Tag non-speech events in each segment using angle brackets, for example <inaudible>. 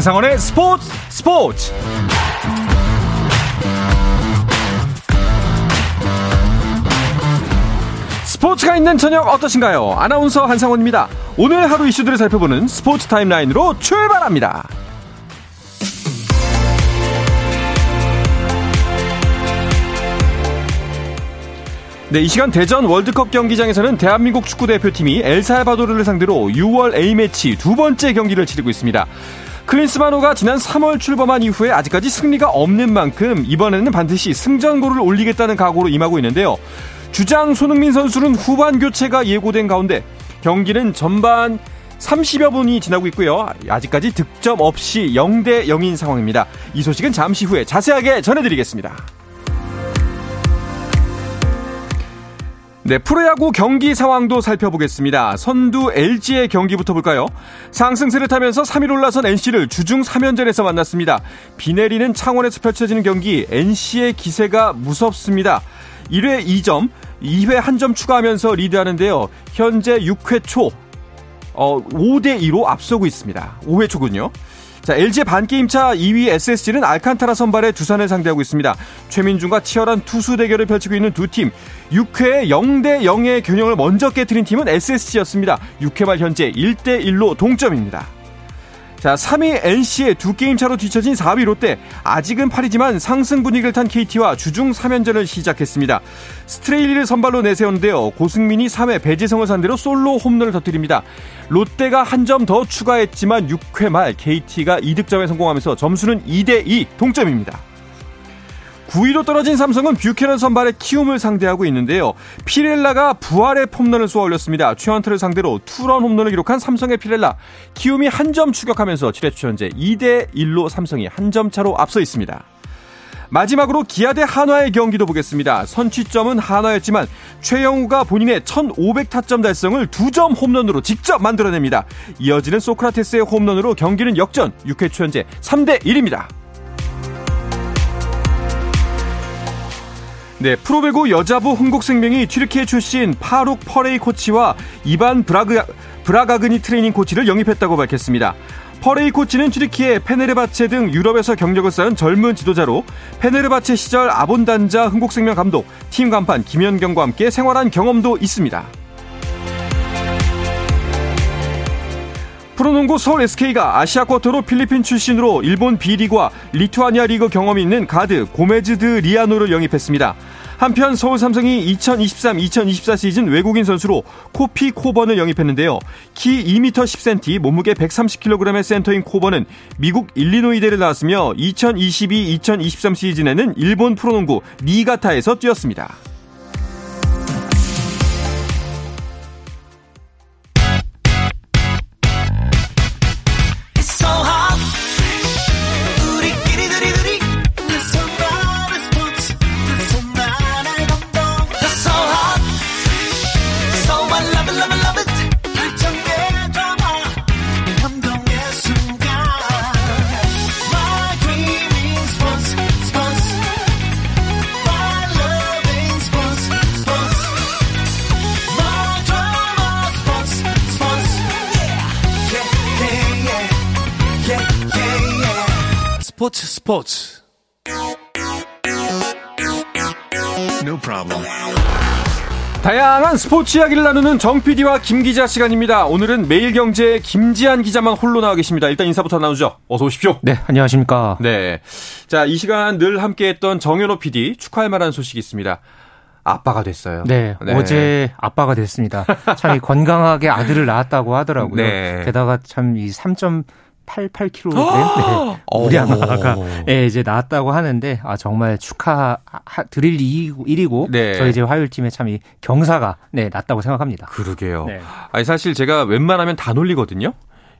한상원의 스포츠 스포츠 스포츠가 있는 저녁 어떠신가요? 아나운서 한상원입니다. 오늘 하루 이슈들을 살펴보는 스포츠 타임라인으로 출발합니다. 네, 이 시간 대전 월드컵 경기장에서는 대한민국 축구대표팀이 엘살바도르를 상대로 6월 A매치 두 번째 경기를 치르고 있습니다. 클린스마노가 지난 3월 출범한 이후에 아직까지 승리가 없는 만큼 이번에는 반드시 승전고를 올리겠다는 각오로 임하고 있는데요. 주장 손흥민 선수는 후반 교체가 예고된 가운데 경기는 전반 30여 분이 지나고 있고요. 아직까지 득점 없이 0대 0인 상황입니다. 이 소식은 잠시 후에 자세하게 전해드리겠습니다. 네, 프로야구 경기 상황도 살펴보겠습니다. 선두 LG의 경기부터 볼까요? 상승세를 타면서 3위 올라선 NC를 주중 3연전에서 만났습니다. 비 내리는 창원에서 펼쳐지는 경기 NC의 기세가 무섭습니다. 1회 2점, 2회 1점 추가하면서 리드하는데요. 현재 6회 초 어, 5대 2로 앞서고 있습니다. 5회 초군요. 자, LG의 반게임차 2위 SSG는 알칸타라 선발의 두산을 상대하고 있습니다. 최민중과 치열한 투수 대결을 펼치고 있는 두 팀. 6회에 0대 0의 균형을 먼저 깨뜨린 팀은 SSG였습니다. 6회 말 현재 1대 1로 동점입니다. 자, 3위 NC에 두 게임 차로 뒤처진 4위 롯데. 아직은 8위지만 상승 분위기를 탄 KT와 주중 3연전을 시작했습니다. 스트레일리를 선발로 내세우는데요. 고승민이 3회 배제성을 상대로 솔로 홈런을 터뜨립니다. 롯데가 한 점 더 추가했지만 6회 말 KT가 2득점에 성공하면서 점수는 2대2 동점입니다. 9위로 떨어진 삼성은 뷰캐넌 선발의 키움을 상대하고 있는데요. 피렐라가 부활의 홈런을 쏘아 올렸습니다. 최원태를 상대로 투런 홈런을 기록한 삼성의 피렐라. 키움이 한 점 추격하면서 7회 초 현재 2대 1로 삼성이 한 점 차로 앞서 있습니다. 마지막으로 기아 대 한화의 경기도 보겠습니다. 선취점은 한화였지만 최영우가 본인의 1500타점 달성을 2점 홈런으로 직접 만들어냅니다. 이어지는 소크라테스의 홈런으로 경기는 역전 6회 초 현재 3대 1입니다. 네, 프로배구 여자부 흥국생명이 튀르키예 출신 파룩 퍼레이 코치와 이반 브라그, 브라가그니 트레이닝 코치를 영입했다고 밝혔습니다. 퍼레이 코치는 튀르키예 페네르바체 등 유럽에서 경력을 쌓은 젊은 지도자로 페네르바체 시절 아본단자 흥국생명 감독, 팀 간판 김연경과 함께 생활한 경험도 있습니다. 프로농구 서울 SK가 아시아 쿼터로 필리핀 출신으로 일본 B리그와 리투아니아 리그 경험이 있는 가드 고메즈 드 리아노를 영입했습니다. 한편 서울 삼성이 2023-2024 시즌 외국인 선수로 코피 코번을 영입했는데요. 키 2m 10cm, 몸무게 130kg의 센터인 코번은 미국 일리노이대를 나왔으며 2022-2023 시즌에는 일본 프로농구 니가타에서 뛰었습니다. 스포츠 No problem. 다양한 스포츠 이야기를 나누는 정 PD와 김 기자 시간입니다. 오늘은 매일경제 김지한 기자만 홀로 나와 계십니다. 일단 인사부터 나누죠. 어서 오십시오. 네, 안녕하십니까. 네. 자, 이 시간 늘 함께했던 정현호 PD 축하할 만한 소식이 있습니다. 아빠가 됐어요. 네, 네. 어제 아빠가 됐습니다. 참 <laughs> 건강하게 아들을 낳았다고 하더라고요. 네. 게다가 참 이 3. 88kg 네, 우리 아마가 예, 이제 나왔다고 하는데 아 정말 축하 드릴 일이고 네. 저희 이제 화요일 팀에 참 이 경사가 네 났다고 생각합니다. 그러게요. 네. 아니 사실 제가 웬만하면 다 놀리거든요.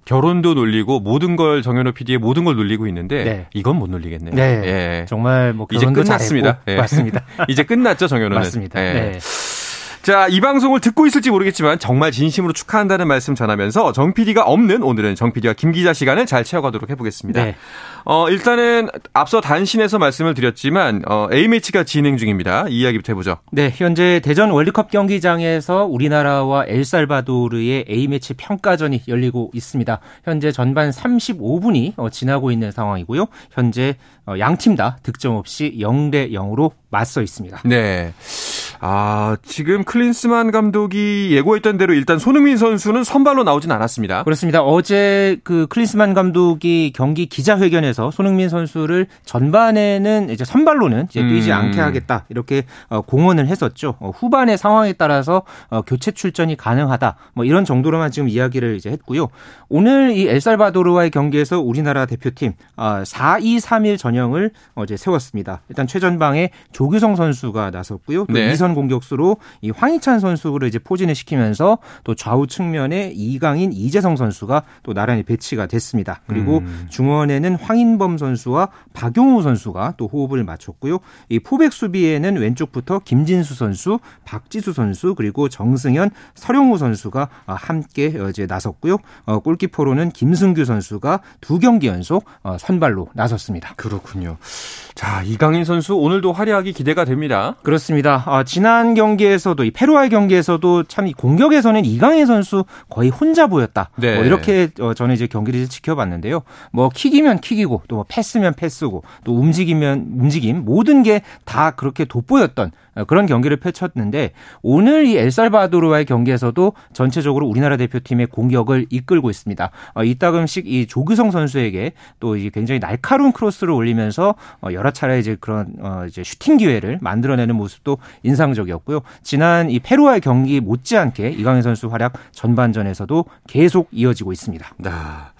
결혼도 놀리고 모든 걸 정현호 PD의 모든 걸 놀리고 있는데 네. 이건 못 놀리겠네요. 네. 예. 정말 뭐 이제 끝났습니다. 예. 맞습니다. <laughs> 이제 끝났죠 정현호는. 맞습니다. 예. 네. 자, 이 방송을 듣고 있을지 모르겠지만 정말 진심으로 축하한다는 말씀 전하면서 정 PD가 없는 오늘은 정 PD와 김 기자 시간을 잘 채워가도록 해보겠습니다. 네. 어, 일단은 앞서 단신에서 말씀을 드렸지만 어, A매치가 진행 중입니다. 이 이야기부터 해보죠. 네, 현재 대전 월드컵 경기장에서 우리나라와 엘살바도르의 A매치 평가전이 열리고 있습니다. 현재 전반 35분이 어, 지나고 있는 상황이고요. 현재 어, 양팀 다 득점 없이 0대 0으로 맞서 있습니다. 네. 아, 지금 클린스만 감독이 예고했던 대로 일단 손흥민 선수는 선발로 나오진 않았습니다. 그렇습니다. 어제 그 클린스만 감독이 경기 기자회견에서 손흥민 선수를 전반에는 이제 선발로는 이제 뛰지 음. 않게 하겠다. 이렇게 어, 공언을 했었죠. 어, 후반의 상황에 따라서 어, 교체 출전이 가능하다. 뭐 이런 정도로만 지금 이야기를 이제 했고요. 오늘 이 엘살바도르와의 경기에서 우리나라 대표팀 4-2-3-1 전형을 어제 세웠습니다. 일단 최전방에 조규성 선수가 나섰고요. 또 네. 이선 공격수로 이 황희찬 선수를 이제 포진을 시키면서 또 좌우 측면에 이강인, 이재성 선수가 또 나란히 배치가 됐습니다. 그리고 음. 중원에는 황인범 선수와 박용우 선수가 또 호흡을 맞췄고요. 이 포백 수비에는 왼쪽부터 김진수 선수, 박지수 선수 그리고 정승현, 설영우 선수가 함께 이제 나섰고요. 어, 골키퍼로는 김승규 선수가 두 경기 연속 어, 선발로 나섰습니다. 그렇군요. 자, 이강인 선수 오늘도 활약이 기대가 됩니다. 그렇습니다. 아, 지난 경기에서도 이 페루와의 경기에서도 참 이 공격에서는 이강인 선수 거의 혼자 보였다. 네. 뭐 이렇게 어, 저는 이제 경기를 지켜봤는데요. 뭐 킥이면 킥이고 또 뭐 패스면 패스고 또 움직이면 움직임 모든 게 다 그렇게 돋보였던 어, 그런 경기를 펼쳤는데 오늘 이 엘살바도르와의 경기에서도 전체적으로 우리나라 대표팀의 공격을 이끌고 있습니다. 어, 이따금씩 이 조규성 선수에게 또 굉장히 날카로운 크로스를 올리면서 어, 여러 차례 이제 그런 이제 슈팅 기회를 만들어내는 모습도 인상적이었고요. 지난 이 페루와의 경기 못지않게 이강인 선수 활약 전반전에서도 계속 이어지고 있습니다. 아,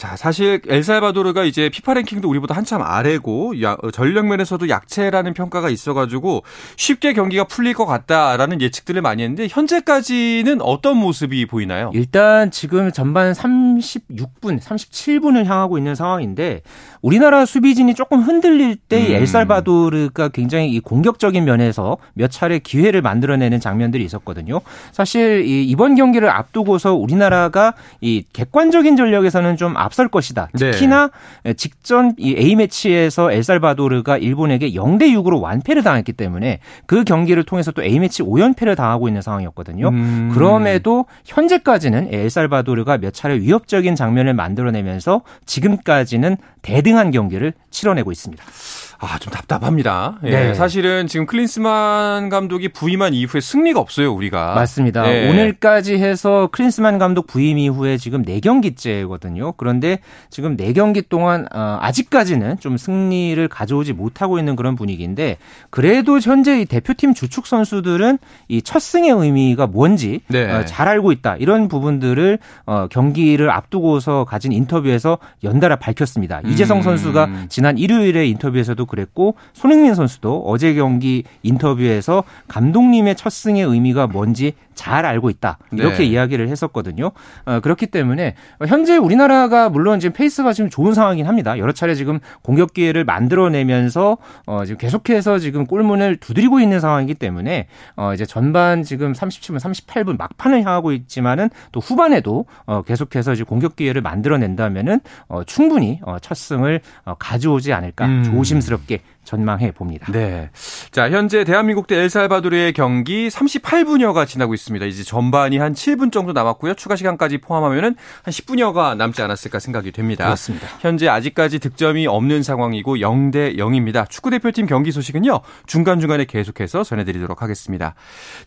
자 사실 엘살바도르가 이제 피파 랭킹도 우리보다 한참 아래고 전력 면에서도 약체라는 평가가 있어가지고 쉽게 경기가 풀릴 것 같다라는 예측들을 많이 했는데 현재까지는 어떤 모습이 보이나요? 일단 지금 전반 36분, 37분을 향하고 있는 상황인데 우리나라 수비진이 조금 흔들릴 때 음. 엘살바도르가 굉장히 이 공격적인 면에서 몇 차례 기회를 만들어내는 장면들이 있었거든요. 사실 이 이번 경기를 앞두고서 우리나라가 이 객관적인 전력에서는 좀 앞설 것이다. 네. 특히나 네. 직전 이 A 매치에서 엘살바도르가 일본에게 0대 6으로 완패를 당했기 때문에 그 경기를 통해서 또 A매치 5연패를 당하고 있는 상황이었거든요. 음. 그럼에도 현재까지는 엘살바도르가 몇 차례 위협적인 장면을 만들어내면서 지금까지는 대등한 경기를 치러내고 있습니다. 아, 좀 답답합니다. 예, 네. 사실은 지금 클린스만 감독이 부임한 이후에 승리가 없어요, 우리가. 맞습니다. 예. 오늘까지 해서 클린스만 감독 부임 이후에 지금 4경기째거든요. 그런데 지금 4경기 동안 어, 아직까지는 좀 승리를 가져오지 못하고 있는 그런 분위기인데 그래도 현재 이 대표팀 주축 선수들은 이 첫 승의 의미가 뭔지 네. 어, 잘 알고 있다. 이런 부분들을 어, 경기를 앞두고서 가진 인터뷰에서 연달아 밝혔습니다. 음. 이재성 선수가 지난 일요일에 인터뷰에서도 그랬고 손흥민 선수도 어제 경기 인터뷰에서 감독님의 첫 승의 의미가 뭔지 잘 알고 있다. 이렇게 네. 이야기를 했었거든요. 어, 그렇기 때문에 현재 우리나라가 물론 지금 페이스가 지금 좋은 상황이긴 합니다. 여러 차례 지금 공격 기회를 만들어내면서 어, 지금 계속해서 지금 골문을 두드리고 있는 상황이기 때문에 어, 이제 전반 지금 37분, 38분 막판을 향하고 있지만은 또 후반에도 어, 계속해서 이제 공격 기회를 만들어낸다면은 어, 충분히 어, 첫 승을 어, 가져오지 않을까 음. 조심스럽게 전망해 봅니다. 네. 자, 현재 대한민국 대 엘살바도르의 경기 38분여가 지나고 있습니다. 이제 전반이 한 7분 정도 남았고요. 추가 시간까지 포함하면은 한 10분여가 남지 않았을까 생각이 됩니다. 그렇습니다. 현재 아직까지 득점이 없는 상황이고 0대 0입니다. 축구 대표팀 경기 소식은요. 중간중간에 계속해서 전해 드리도록 하겠습니다.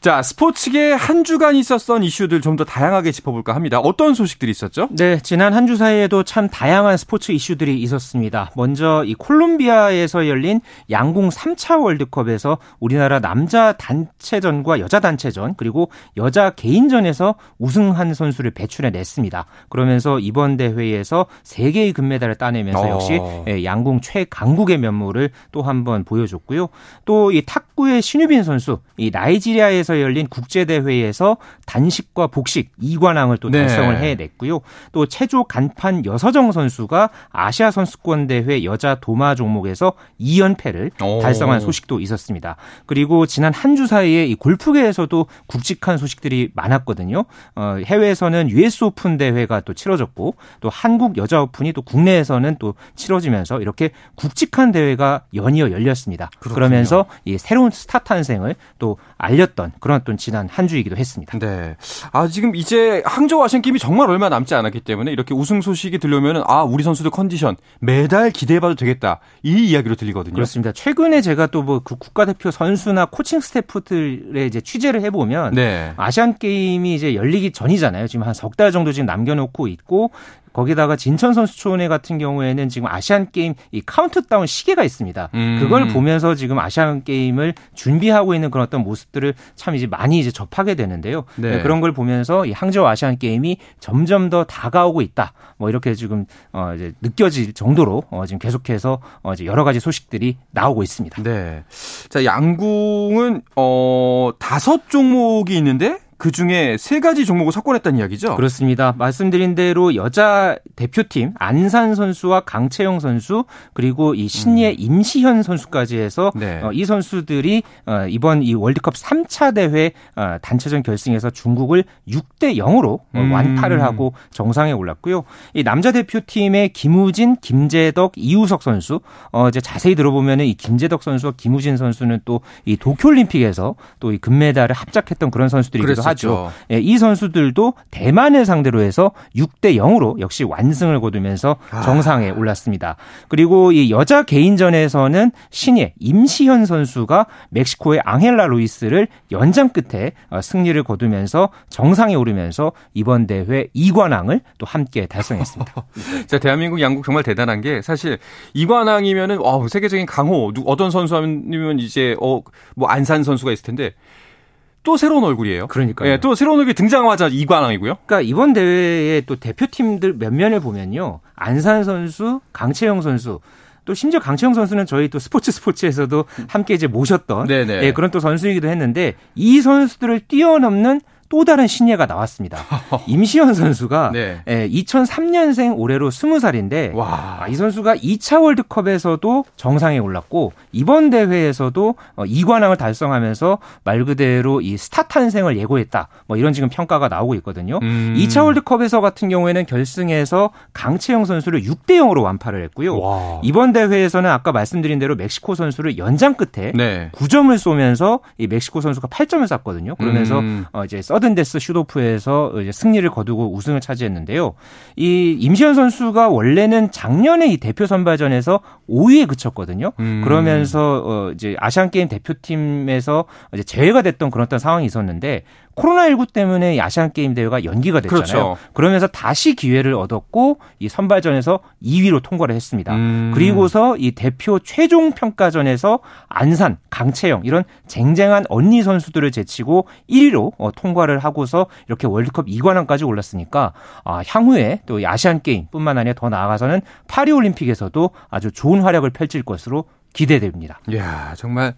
자, 스포츠계 한 주간 있었던 이슈들 좀 더 다양하게 짚어볼까 합니다. 어떤 소식들이 있었죠? 네, 지난 한 주 사이에도 참 다양한 스포츠 이슈들이 있었습니다. 먼저 이 콜롬비아에서 열린 양궁 3차 월드컵에서 우리나라 남자 단체전과 여자 단체전 그리고 여자 개인전에서 우승한 선수를 배출해 냈습니다. 그러면서 이번 대회에서 3개의 금메달을 따내면서 역시 어. 예, 양궁 최강국의 면모를 또 한 번 보여줬고요. 또 이 탁구의 신유빈 선수 이 나이지리아에서 열린 국제 대회에서 단식과 복식 2관왕을 또 달성을 네. 해냈고요. 또 체조 간판 여서정 선수가 아시아 선수권 대회 여자 도마 종목에서 2연 3 연패를 오. 달성한 소식도 있었습니다. 있었습니다. 그리고 지난 한 주 사이에 이 골프계에서도 굵직한 소식들이 많았거든요. 어, 해외에서는 US 오픈 대회가 또 치러졌고 또 한국 여자 오픈이 또 국내에서는 또 치러지면서 이렇게 굵직한 대회가 연이어 열렸습니다. 그렇군요. 그러면서 이 새로운 스타 탄생을 또 알렸던 그런 또 지난 한 주이기도 했습니다. 네. 아 지금 이제 항저우 아시안 게임이 정말 얼마 남지 않았기 때문에 이렇게 우승 소식이 들려오면 아 우리 선수들 컨디션 메달 기대해 봐도 되겠다 이 이야기로 들리거든요. 그렇습니다. 최근에 제가 또 뭐 그 국가대표 선수나 코칭 스태프들의 이제 취재를 해 보면 네. 아시안 게임이 이제 열리기 전이잖아요. 지금 한 석 달 정도 지금 남겨 놓고 있고 거기다가 진천 선수촌에 같은 경우에는 지금 아시안 게임 이 카운트다운 시계가 있습니다. 음. 그걸 보면서 지금 아시안 게임을 준비하고 있는 그런 어떤 모습들을 참 이제 많이 이제 접하게 되는데요. 네. 네, 그런 걸 보면서 이 항저우 아시안 게임이 점점 더 다가오고 있다. 뭐 이렇게 지금 어 이제 느껴질 정도로 어 지금 계속해서 어 이제 여러 가지 소식들이 나오고 있습니다. 네. 자, 양궁은 어 다섯 종목이 있는데 그 중에 세 가지 종목을 석권했다는 이야기죠? 그렇습니다. 말씀드린 대로 여자 대표팀 안산 선수와 강채영 선수 그리고 이 신예 음. 임시현 선수까지 해서 네. 어, 이 선수들이 어, 이번 이 월드컵 3차 대회 어, 단체전 결승에서 중국을 6대 0으로 어, 음. 완파를 하고 정상에 올랐고요. 이 남자 대표팀의 김우진, 김재덕, 이우석 선수 어, 이제 자세히 들어보면은 이 김재덕 선수와 김우진 선수는 또 이 도쿄올림픽에서 또 이 금메달을 합작했던 그런 선수들이기도 하죠. 하죠. 예, 이 선수들도 대만을 상대로 해서 6대 0으로 역시 완승을 거두면서 아. 정상에 올랐습니다. 그리고 이 여자 개인전에서는 신예 임시현 선수가 멕시코의 앙헬라 루이스를 연장 끝에 어, 승리를 거두면서 정상에 오르면서 이번 대회 2관왕을 또 함께 달성했습니다. <laughs> 자, 대한민국 양국 정말 대단한 게 사실 2관왕이면은 어, 세계적인 강호 어떤 선수 하면 이제 어 뭐 안산 선수가 있을 텐데 또 새로운 얼굴이에요. 그러니까요. 예, 또 새로운 얼굴이 등장하자 이관왕이고요. 그러니까 이번 대회에 또 대표팀들 몇 면을 보면요. 안산 선수, 강채영 선수, 또 심지어 강채영 선수는 저희 또 스포츠 스포츠에서도 함께 이제 모셨던 예, 그런 또 선수이기도 했는데 이 선수들을 뛰어넘는 또 다른 신예가 나왔습니다. <laughs> 임시현 선수가 네. 예, 2003년생 올해로 20살인데 와. 이 선수가 2차 월드컵에서도 정상에 올랐고 이번 대회에서도 2관왕을 어, 달성하면서 말 그대로 이 스타 탄생을 예고했다. 뭐 이런 지금 평가가 나오고 있거든요. 음. 2차 월드컵에서 같은 경우에는 결승에서 강채영 선수를 6대 0으로 완파를 했고요. 와. 이번 대회에서는 아까 말씀드린 대로 멕시코 선수를 연장 끝에 네. 9점을 쏘면서 이 멕시코 선수가 8점을 쐈거든요. 그러면서 음. 어 이제 써 서든데스 슈도프에서 승리를 거두고 우승을 차지했는데요. 이 임시현 선수가 원래는 작년에 이 대표 선발전에서 5위에 그쳤거든요. 음. 그러면서 어 이제 아시안 게임 대표팀에서 이제 제외가 됐던 그런 어떤 상황이 있었는데 코로나19 때문에 아시안 게임 대회가 연기가 됐잖아요. 그렇죠. 그러면서 다시 기회를 얻었고 이 선발전에서 2위로 통과를 했습니다. 음. 그리고서 이 대표 최종 평가전에서 안산, 강채영 이런 쟁쟁한 언니 선수들을 제치고 1위로 어, 통과를 하고서 이렇게 월드컵 2관왕까지 올랐으니까 아, 향후에 또 아시안 게임뿐만 아니라 더 나아가서는 파리 올림픽에서도 아주 좋은 활약을 펼칠 것으로 기대됩니다. 이야, 정말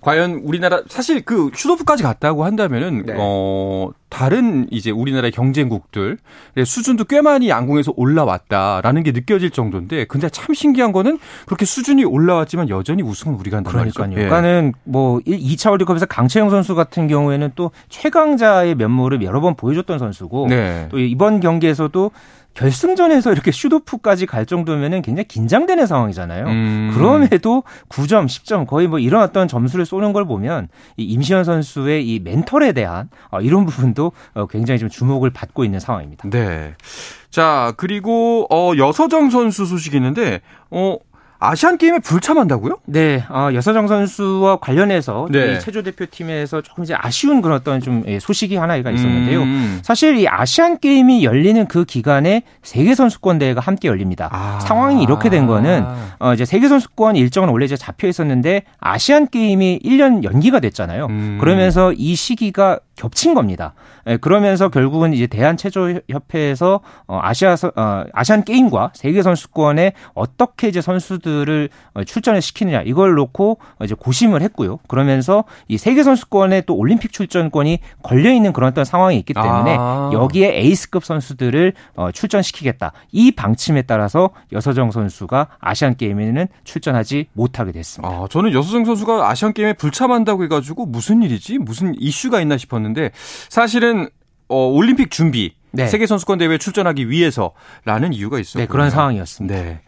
과연 우리나라 사실 그 슈도프까지 갔다고 한다면은 네. 어 다른 이제 우리나라의 경쟁국들 수준도 꽤 많이 양궁에서 올라왔다라는 게 느껴질 정도인데 근데 참 신기한 거는 그렇게 수준이 올라왔지만 여전히 우승은 우리가 한단 그러니까요. 말이죠. 예. 그러니까는 뭐 2차 월드컵에서 강채영 선수 같은 경우에는 또 최강자의 면모를 여러 번 보여줬던 선수고 네. 또 이번 경기에서도 결승전에서 이렇게 슈도프까지 갈 정도면은 굉장히 긴장되는 상황이잖아요. 음. 그럼에도 9점, 10점 거의 뭐 이런 어떤 점수를 쏘는 걸 보면 이 임시현 선수의 이 멘털에 대한 어, 이런 부분도 어, 굉장히 좀 주목을 받고 있는 상황입니다. 네. 자, 그리고 어 여서정 선수 소식이 있는데 어 아시안 게임에 불참한다고요? 네, 어, 여서정 선수와 관련해서 네. 체조 대표팀에서 조금 이제 아쉬운 그런 어떤 좀 예, 소식이 하나가 있었는데요. 음. 사실 이 아시안 게임이 열리는 그 기간에 세계 선수권 대회가 함께 열립니다. 아. 상황이 이렇게 된 거는 어, 이제 세계 선수권 일정은 원래 이제 잡혀 있었는데 아시안 게임이 1년 연기가 됐잖아요. 음. 그러면서 이 시기가 겹친 겁니다. 예, 그러면서 결국은 이제 대한체조협회에서 어, 아시아 어, 아시안 게임과 세계 선수권에 어떻게 이제 선수들을 어, 출전을 시키느냐 이걸 놓고 이제 고심을 했고요. 그러면서 이 세계 선수권에 또 올림픽 출전권이 걸려 있는 그런 어떤 상황이 있기 때문에 아. 여기에 에이스급 선수들을 어, 출전시키겠다. 이 방침에 따라서 여서정 선수가 아시안 게임에는 출전하지 못하게 됐습니다. 아, 저는 여서정 선수가 아시안 게임에 불참한다고 해 가지고 무슨 일이지? 무슨 이슈가 있나 싶었는데 사실은 어, 올림픽 준비 네. 세계 선수권 대회에 출전하기 위해서라는 이유가 있었요 네, 그런 상황이었습니다. 네.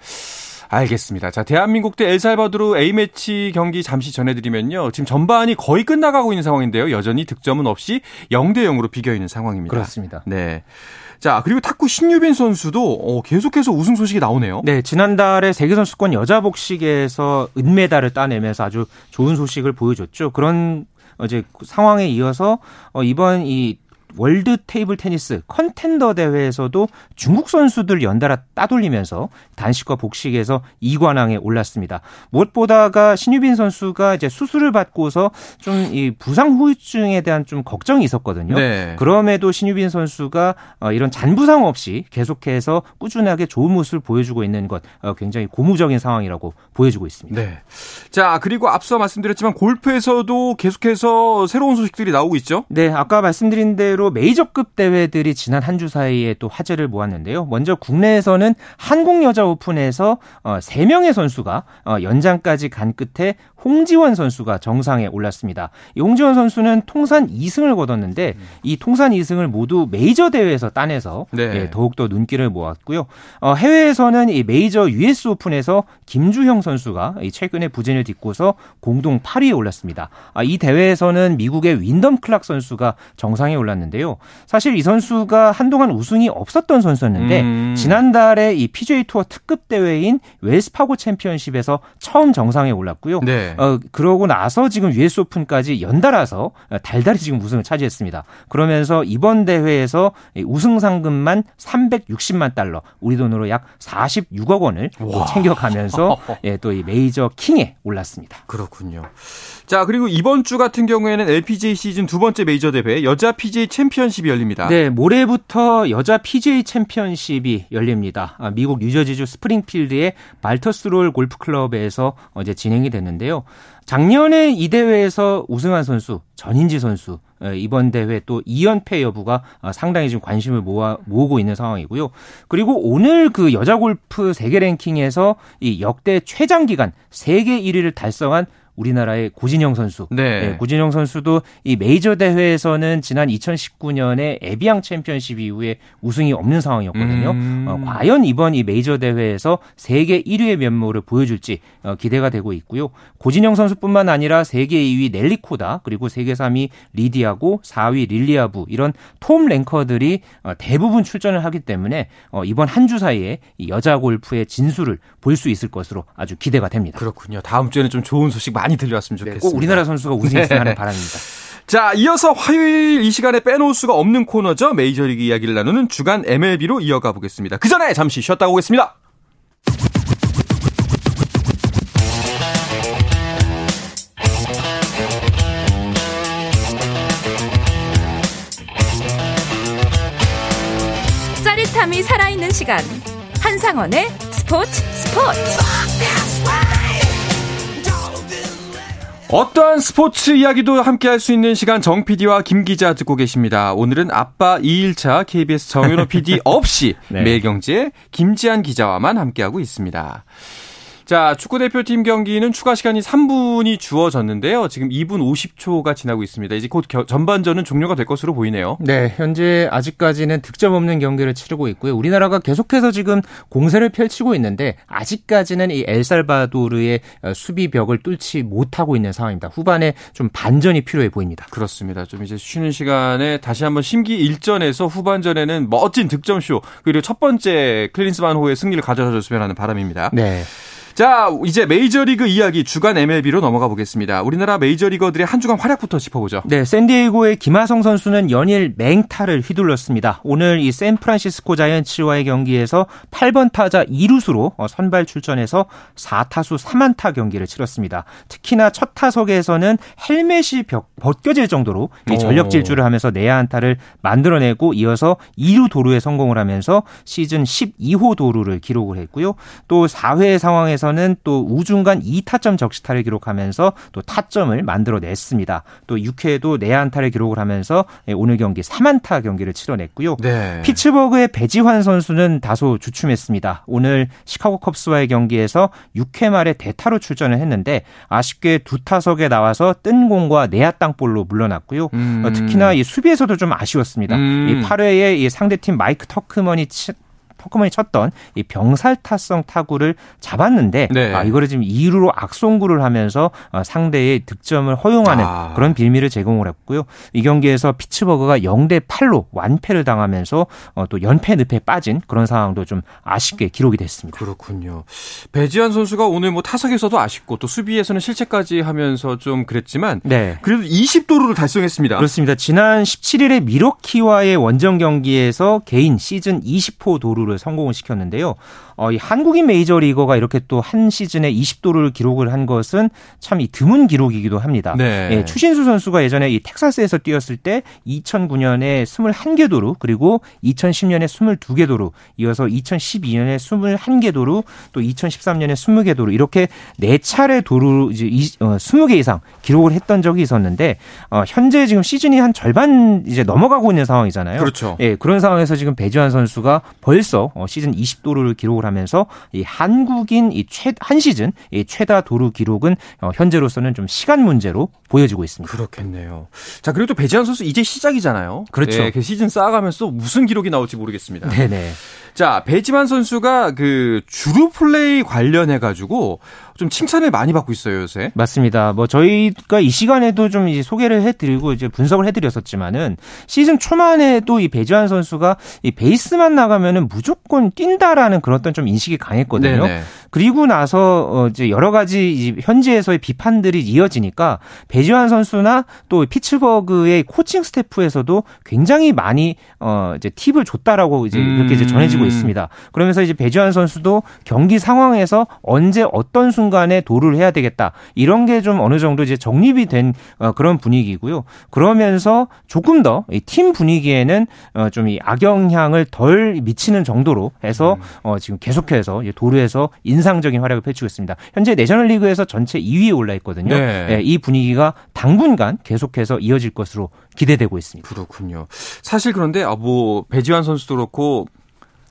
알겠습니다. 자, 대한민국 대 엘살바도르 A매치 경기 잠시 전해드리면요. 지금 전반이 거의 끝나가고 있는 상황인데요. 여전히 득점은 없이 0대 0으로 비겨 있는 상황입니다. 그렇습니다. 네. 자, 그리고 탁구 신유빈 선수도 어, 계속해서 우승 소식이 나오네요. 네, 지난달에 세계선수권 여자 복식에서 은메달을 따내면서 아주 좋은 소식을 보여줬죠. 그런 이제 상황에 이어서 어, 이번 이 World Table Tennis Contender 대회에서도 중국 선수들 연달아 따돌리면서 단식과 복식에서 2관왕에 올랐습니다. 무엇보다가 신유빈 선수가 이제 수술을 받고서 좀 이 부상 후유증에 대한 좀 걱정이 있었거든요. 네. 그럼에도 신유빈 선수가 어, 이런 잔부상 없이 계속해서 꾸준하게 좋은 모습을 보여주고 있는 것 어, 굉장히 고무적인 상황이라고 보여주고 있습니다. 네. 자, 그리고 앞서 말씀드렸지만 골프에서도 계속해서 새로운 소식들이 나오고 있죠? 네, 아까 말씀드린 대로 대로 메이저급 대회들이 지난 한 주 사이에 또 화제를 모았는데요. 먼저 국내에서는 한국 여자 오픈에서 3명의 어, 선수가 어, 연장까지 간 끝에 홍지원 선수가 정상에 올랐습니다. 이 홍지원 선수는 통산 2승을 거뒀는데 이 통산 2승을 모두 메이저 대회에서 따내서 네. 예, 더욱더 눈길을 모았고요. 어, 해외에서는 이 메이저 US 오픈에서 김주형 선수가 최근에 부진을 딛고서 공동 8위에 올랐습니다. 아, 이 대회에서는 미국의 윈덤 클락 선수가 정상에 올랐는데 요. 사실 이 선수가 한동안 우승이 없었던 선수였는데 음. 지난달에 이 PGA 투어 특급 대회인 웰스 파고 챔피언십에서 처음 정상에 올랐고요. 네. 어, 그러고 나서 지금 US 오픈까지 연달아서 달달이 지금 우승을 차지했습니다. 그러면서 이번 대회에서 우승 상금만 360만 달러, 우리 돈으로 약 46억 원을 챙겨가면서 <laughs> 예, 또 이 메이저 킹에 올랐습니다. 그렇군요. 자, 그리고 이번 주 같은 경우에는 LPGA 시즌 두 번째 메이저 대회 여자 PGA 챔피언십이 열립니다. 네, 모레부터 여자 PGA 챔피언십이 열립니다. 아, 미국 뉴저지주 스프링필드의 발터스롤 골프 클럽에서 어제 진행이 됐는데요. 작년에 이 대회에서 우승한 선수 전인지 선수 이번 대회 또 2연패 여부가 어, 상당히 지금 관심을 모아 모으고 있는 상황이고요. 그리고 오늘 그 여자 골프 세계 랭킹에서 이 역대 최장 기간 세계 1위를 달성한 우리나라의 고진영 선수. 네. 네. 고진영 선수도 이 메이저 대회에서는 지난 2019년에 에비앙 챔피언십 이후에 우승이 없는 상황이었거든요. 음. 어, 과연 이번 이 메이저 대회에서 세계 1위의 면모를 보여줄지 어, 기대가 되고 있고요. 고진영 선수뿐만 아니라 세계 2위 넬리 코다 그리고 세계 3위 리디아고 4위 릴리아부 이런 톰 랭커들이 어, 대부분 출전을 하기 때문에 어, 이번 한 주 사이에 이 여자 골프의 진수를 볼 수 있을 것으로 아주 기대가 됩니다. 그렇군요. 다음 주에는 좀 좋은 소식 많이 많이 들려왔으면 네, 좋겠습니다. 꼭 우리나라 선수가 우승했으면 하는 네. 바람입니다. <laughs> 자, 이어서 화요일 이 시간에 빼놓을 수가 없는 코너죠. 메이저리그 이야기를 나누는 주간 MLB로 이어가 보겠습니다. 그 전에 잠시 쉬었다 오겠습니다. 짜릿함이 살아있는 시간. 한상원의 스포츠 스포츠. 어떠한 스포츠 이야기도 함께 할 수 있는 시간 정 PD와 김 기자 듣고 계십니다. 오늘은 아빠 2일차 KBS 정윤호 PD <laughs> 없이 네. 매일경제 김지한 기자와만 함께하고 있습니다. 자, 축구 대표팀 경기는 추가 시간이 3분이 주어졌는데요. 지금 2분 50초가 지나고 있습니다. 이제 곧 전반전은 종료가 될 것으로 보이네요. 네, 현재 아직까지는 득점 없는 경기를 치르고 있고요. 우리나라가 계속해서 지금 공세를 펼치고 있는데 아직까지는 이 엘살바도르의 수비 벽을 뚫지 못하고 있는 상황입니다. 후반에 좀 반전이 필요해 보입니다. 그렇습니다. 좀 이제 쉬는 시간에 다시 한번 심기 일전에서 후반전에는 멋진 득점쇼 그리고 첫 번째 클린스만 호의 승리를 가져다 줬으면 하는 바람입니다. 네. 자, 이제 메이저리그 이야기 주간 MLB로 넘어가 보겠습니다. 우리나라 메이저리거들의 한 주간 활약부터 짚어보죠. 네, 샌디에이고의 김하성 선수는 연일 맹타를 휘둘렀습니다. 오늘 이 샌프란시스코 자이언츠와의 경기에서 8번 타자 2루수로 어, 선발 출전해서 4타수 3안타 경기를 치렀습니다. 특히나 첫 타석에서는 헬멧이 벗겨질 정도로 전력 질주를 하면서 내야 안타를 만들어내고 이어서 2루 도루에 성공을 하면서 시즌 12호 도루를 기록을 했고요. 또 4회 상황에서 경기에서는 또 우중간 2타점 적시타를 기록하면서 또 타점을 만들어냈습니다. 또 6회에도 내안타를 기록을 하면서 예, 오늘 경기 3안타 경기를 치러냈고요. 네. 피츠버그의 배지환 선수는 다소 주춤했습니다. 오늘 시카고 컵스와의 경기에서 6회 말에 대타로 출전을 했는데 아쉽게 두 타석에 나와서 뜬 공과 내야 땅볼로 물러났고요. 음. 어, 특히나 이 수비에서도 좀 아쉬웠습니다. 음. 이 8회에 이 상대팀 마이크 터크먼이 포크먼이 쳤던 이 병살타성 타구를 잡았는데 네. 아, 이거를 지금 2루로 악송구를 하면서 어, 상대의 득점을 허용하는 아. 그런 빌미를 제공을 했고요. 이 경기에서 피츠버그가 0대 8로 완패를 당하면서 어, 또 연패 늪에 빠진 그런 상황도 좀 아쉽게 기록이 됐습니다. 그렇군요. 배지환 선수가 오늘 뭐 타석에서도 아쉽고 또 수비에서는 실책까지 하면서 좀 그랬지만 네. 그래도 20도루를 달성했습니다. 그렇습니다. 지난 17일에 미러키와의 원정 경기에서 개인 시즌 20호 도루를 성공을 시켰는데요. 어, 이 한국인 메이저리거가 이렇게 또 한 시즌에 20도를 기록을 한 것은 참 이 드문 기록이기도 합니다. 네. 예, 추신수 선수가 예전에 이 텍사스에서 뛰었을 때 2009년에 21개 도루 그리고 2010년에 22개 도루 이어서 2012년에 21개 도루 또 2013년에 20개 도루 이렇게 네 차례 도루 이제 20개 어, 이상 기록을 했던 적이 있었는데 어, 현재 지금 시즌이 한 절반 이제 넘어가고 있는 상황이잖아요. 그렇죠. 예, 그런 상황에서 지금 배주환 선수가 벌써 어, 시즌 20도루를 기록을 하면서 이 한국인 이 최 한 시즌 이 최다 도루 기록은 어, 현재로서는 좀 시간 문제로 보여지고 있습니다. 그렇겠네요. 자 그리고 또 배지환 선수 이제 시작이잖아요. 그렇죠. 네, 그 시즌 쌓아가면서 무슨 기록이 나올지 모르겠습니다. 네네. 자 배지환 선수가 그 주루 플레이 관련해 가지고 좀 칭찬을 많이 받고 있어요 요새. 맞습니다. 뭐 저희가 이 시간에도 좀 이제 소개를 해드리고 이제 분석을 해드렸었지만은 시즌 초만에도 이 배지환 선수가 이 베이스만 나가면은 무조건 뛴다라는 그런 어떤 좀 인식이 강했거든요. 네네. 그리고 나서 어 이제 여러 가지 현지에서의 비판들이 이어지니까 배지환 선수나 또 피츠버그의 코칭 스태프에서도 굉장히 많이 어 이제 팁을 줬다라고 이제 이렇게 이제 전해지고 음. 있습니다. 그러면서 이제 배지환 선수도 경기 상황에서 언제 어떤 순간 순간에 도를 해야 되겠다. 이런 게 좀 어느 정도 이제 정립이 된 어, 그런 분위기고요. 그러면서 조금 더 팀 분위기에는 어, 좀이 악영향을 덜 미치는 정도로 해서 음. 어, 지금 계속해서 도루에서 인 상적인 활약을 펼치고 있습니다. 현재 내셔널리그에서 전체 2위에 올라 있거든요. 네. 예, 이 분위기가 당분간 계속해서 이어질 것으로 기대되고 있습니다. 그렇군요. 사실 그런데 아, 뭐 배지환 선수도 그렇고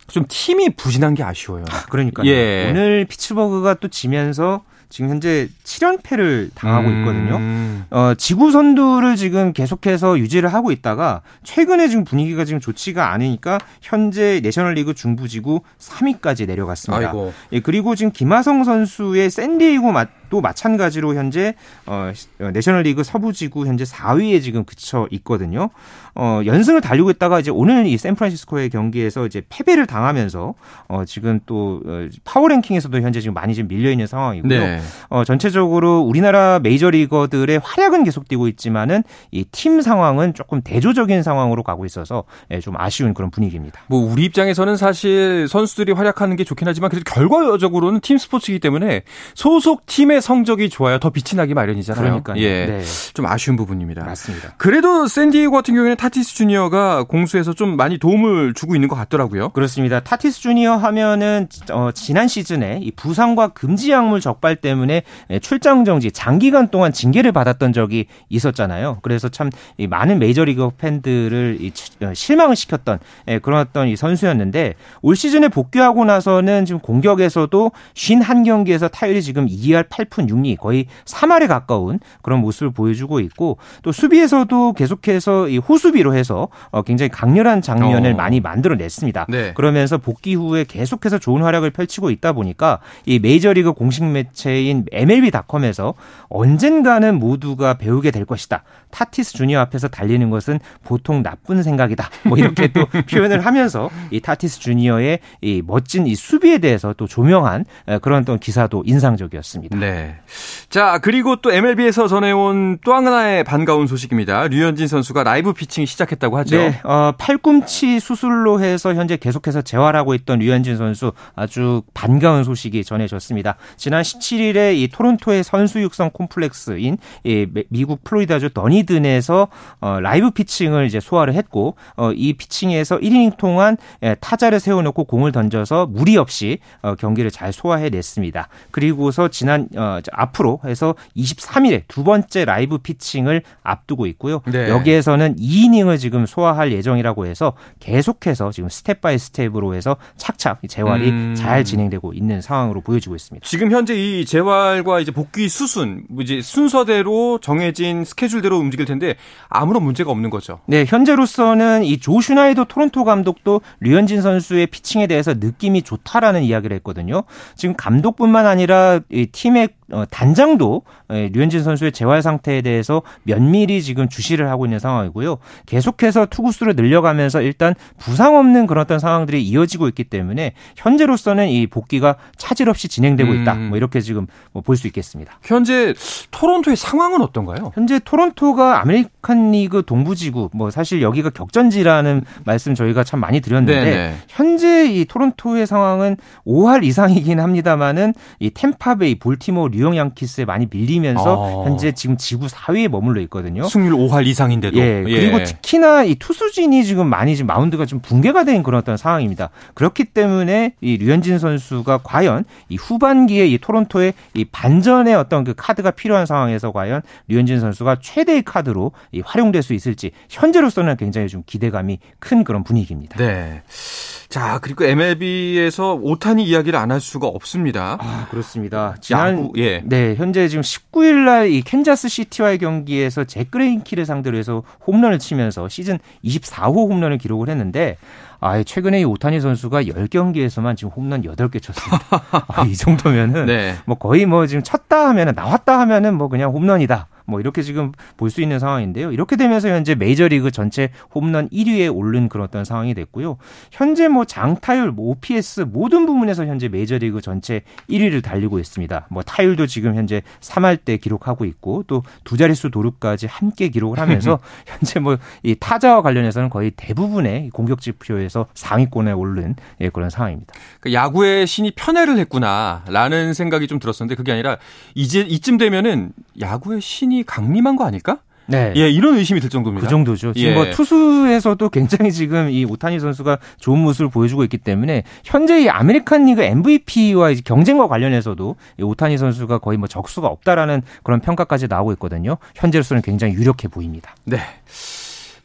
좀 팀이 부진한 게 아쉬워요. 아, 그러니까요. 예. 오늘 피츠버그가 또 지면서 지금 현재 7연패를 당하고 있거든요. 음. 어, 지구 선두를 지금 계속해서 유지를 하고 있다가 최근에 지금 분위기가 지금 좋지가 않으니까 현재 내셔널리그 중부지구 3위까지 내려갔습니다. 아이고. 예, 그리고 지금 김하성 선수의 샌디에이고 또 마찬가지로 현재 어, 내셔널리그 서부지구 현재 4위에 지금 그쳐 있거든요. 어, 연승을 달리고 있다가 이제 오늘 이 샌프란시스코의 경기에서 이제 패배를 당하면서 어, 지금 또 어, 파워랭킹에서도 현재 지금 많이 좀 밀려 있는 상황이고요. 네. 어, 전체적으로 우리나라 메이저리거들의 활약은 계속되고 있지만은 이 팀 상황은 조금 대조적인 상황으로 가고 있어서 예, 좀 아쉬운 그런 분위기입니다. 뭐 우리 입장에서는 사실 선수들이 활약하는 게 좋긴 하지만 그래도 결과적으로는 팀 스포츠이기 때문에 소속 팀의 성적이 좋아야 더 빛이 나기 마련이잖아요. 그러니까 예, 네. 좀 아쉬운 부분입니다. 맞습니다. 그래도 샌디에고 같은 경우에는 타티스 주니어가 공수에서 좀 많이 도움을 주고 있는 것 같더라고요. 그렇습니다. 타티스 주니어 하면은 어, 지난 시즌에 이 부상과 금지 약물 적발 때문에 출장 정지 장기간 동안 징계를 받았던 적이 있었잖아요. 그래서 참 많은 메이저리그 팬들을 어, 실망을 시켰던 예, 그런 어떤 이 선수였는데 올 시즌에 복귀하고 나서는 지금 공격에서도 51경기에서 타율이 지금 2할 8 8푼 6리 거의 3할에 가까운 그런 모습을 보여주고 있고 또 수비에서도 계속해서 이 호수비로 해서 어, 굉장히 강렬한 장면을 어. 많이 만들어냈습니다. 네. 그러면서 복귀 후에 계속해서 좋은 활약을 펼치고 있다 보니까 이 메이저리그 공식 매체인 MLB.com에서 언젠가는 모두가 배우게 될 것이다. 타티스 주니어 앞에서 달리는 것은 보통 나쁜 생각이다. 뭐 이렇게 또 <laughs> 표현을 하면서 이 타티스 주니어의 이 멋진 이 수비에 대해서 또 조명한 그런 또 기사도 인상적이었습니다. 네. 자, 그리고 또 MLB에서 전해온 또 하나의 반가운 소식입니다. 류현진 선수가 라이브 피칭 시작했다고 하죠. 네. 어, 팔꿈치 수술로 해서 현재 계속해서 재활하고 있던 류현진 선수 아주 반가운 소식이 전해졌습니다. 지난 17일에 이 토론토의 선수 육성 콤플렉스인 이 미국 플로리다주 더니든에서 어, 라이브 피칭을 이제 소화를 했고 어, 이 피칭에서 1이닝 동안 예, 타자를 세워놓고 공을 던져서 무리 없이 어, 경기를 잘 소화해냈습니다. 그리고서 지난 어, 앞으로 해서 23일에 두 번째 라이브 피칭을 앞두고 있고요. 네. 여기에서는 2이닝을 지금 소화할 예정이라고 해서 계속해서 지금 step by step으로 해서 착착 재활이 음. 잘 진행되고 있는 상황으로 보여지고 있습니다. 지금 현재 이 재활과 이제 복귀 수순 이제 순서대로 정해진 스케줄대로 움직일 텐데 아무런 문제가 없는 거죠. 네, 현재로서는 이 조슈나이도 토론토 감독도 류현진 선수의 피칭에 대해서 느낌이 좋다라는 이야기를 했거든요. 지금 감독뿐만 아니라 이 팀의 어, 단장도 예, 류현진 선수의 재활 상태에 대해서 면밀히 지금 주시를 하고 있는 상황이고요. 계속해서 투구수를 늘려가면서 일단 부상 없는 그런 어떤 상황들이 이어지고 있기 때문에 현재로서는 이 복귀가 차질 없이 진행되고 있다. 음. 뭐 이렇게 지금 뭐 볼 수 있겠습니다. 현재 토론토의 상황은 어떤가요? 현재 토론토가 아메리칸 리그 동부지구 뭐 사실 여기가 격전지라는 말씀 저희가 참 많이 드렸는데 네네. 네. 현재 이 토론토의 상황은 5할 이상이긴 합니다만은 이 템파베이, 볼티모어, 뉴욕 양키스에 많이 밀리면서 어. 현재 지금 지구 4위에 머물러 있거든요. 승률 5할 이상인데도. 예. 그리고 예. 특히나 이 투수진이 지금 많이 지금 마운드가 좀 붕괴가 된 그런 어떤 상황입니다. 그렇기 때문에 이 류현진 선수가 과연 이 후반기에 이 토론토의 이 반전의 어떤 그 카드가 필요한 상황에서 과연 류현진 선수가 최대의 카드로 이 활용될 수 있을지 현재로서는 굉장히 좀 기대감이 큰 그런 분위기입니다. 네. 자, 그리고 MLB에서 오타니 이야기를 안 할 수가 없습니다. 아, 그렇습니다. 지난 야구, 예. 네, 현재 지금 19일 날이 캔자스 시티와의 경기에서 잭 그레인키를 상대로 해서 홈런을 치면서 시즌 24호 홈런을 기록을 했는데 아, 최근에 이 오타니 선수가 10경기에서만 지금 홈런 8개 쳤습니다. <laughs> 아, 이 정도면은 네. 뭐 거의 뭐 지금 쳤다 하면은 나왔다 하면은 뭐 그냥 홈런이다. 뭐 이렇게 지금 볼 수 있는 상황인데요. 이렇게 되면서 현재 메이저리그 전체 홈런 1위에 오른 그런 어떤 상황이 됐고요. 현재 뭐 장타율, 뭐 OPS 모든 부분에서 현재 메이저리그 전체 1위를 달리고 있습니다. 뭐 타율도 지금 현재 3할 때 기록하고 있고 또 두 자릿수 도루까지 함께 기록을 하면서 <laughs> 현재 뭐 이 타자와 관련해서는 거의 대부분의 공격 지표에서 상위권에 오른 예, 그런 상황입니다. 그러니까 야구의 신이 편애를 했구나라는 생각이 좀 들었었는데 그게 아니라 이제 이쯤 되면은 야구의 신이 강림한 거 아닐까? 네. 예, 이런 의심이 들 정도입니다. 그 정도죠. 지금 뭐 예. 뭐 투수에서도 굉장히 지금 이 오타니 선수가 좋은 모습을 보여주고 있기 때문에 현재 이 아메리칸 리그 MVP와 경쟁과 관련해서도 이 오타니 선수가 거의 뭐 적수가 없다라는 그런 평가까지 나오고 있거든요. 현재로서는 굉장히 유력해 보입니다. 네.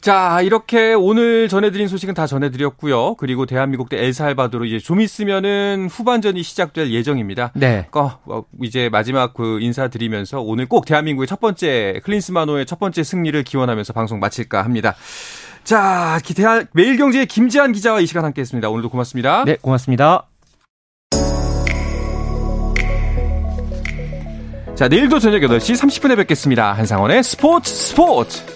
자, 이렇게 오늘 전해드린 소식은 다 전해드렸고요. 그리고 대한민국 대 엘살바도르 이제 좀 있으면은 후반전이 시작될 예정입니다. 네. 어, 이제 마지막 그 인사드리면서 오늘 꼭 대한민국의 첫 번째 클린스마노의 첫 번째 승리를 기원하면서 방송 마칠까 합니다. 자, 대한 매일경제의 김지한 기자와 이 시간 함께했습니다. 오늘도 고맙습니다. 네, 고맙습니다. 자, 내일도 저녁 8시 30분에 뵙겠습니다. 한상원의 스포츠 스포츠.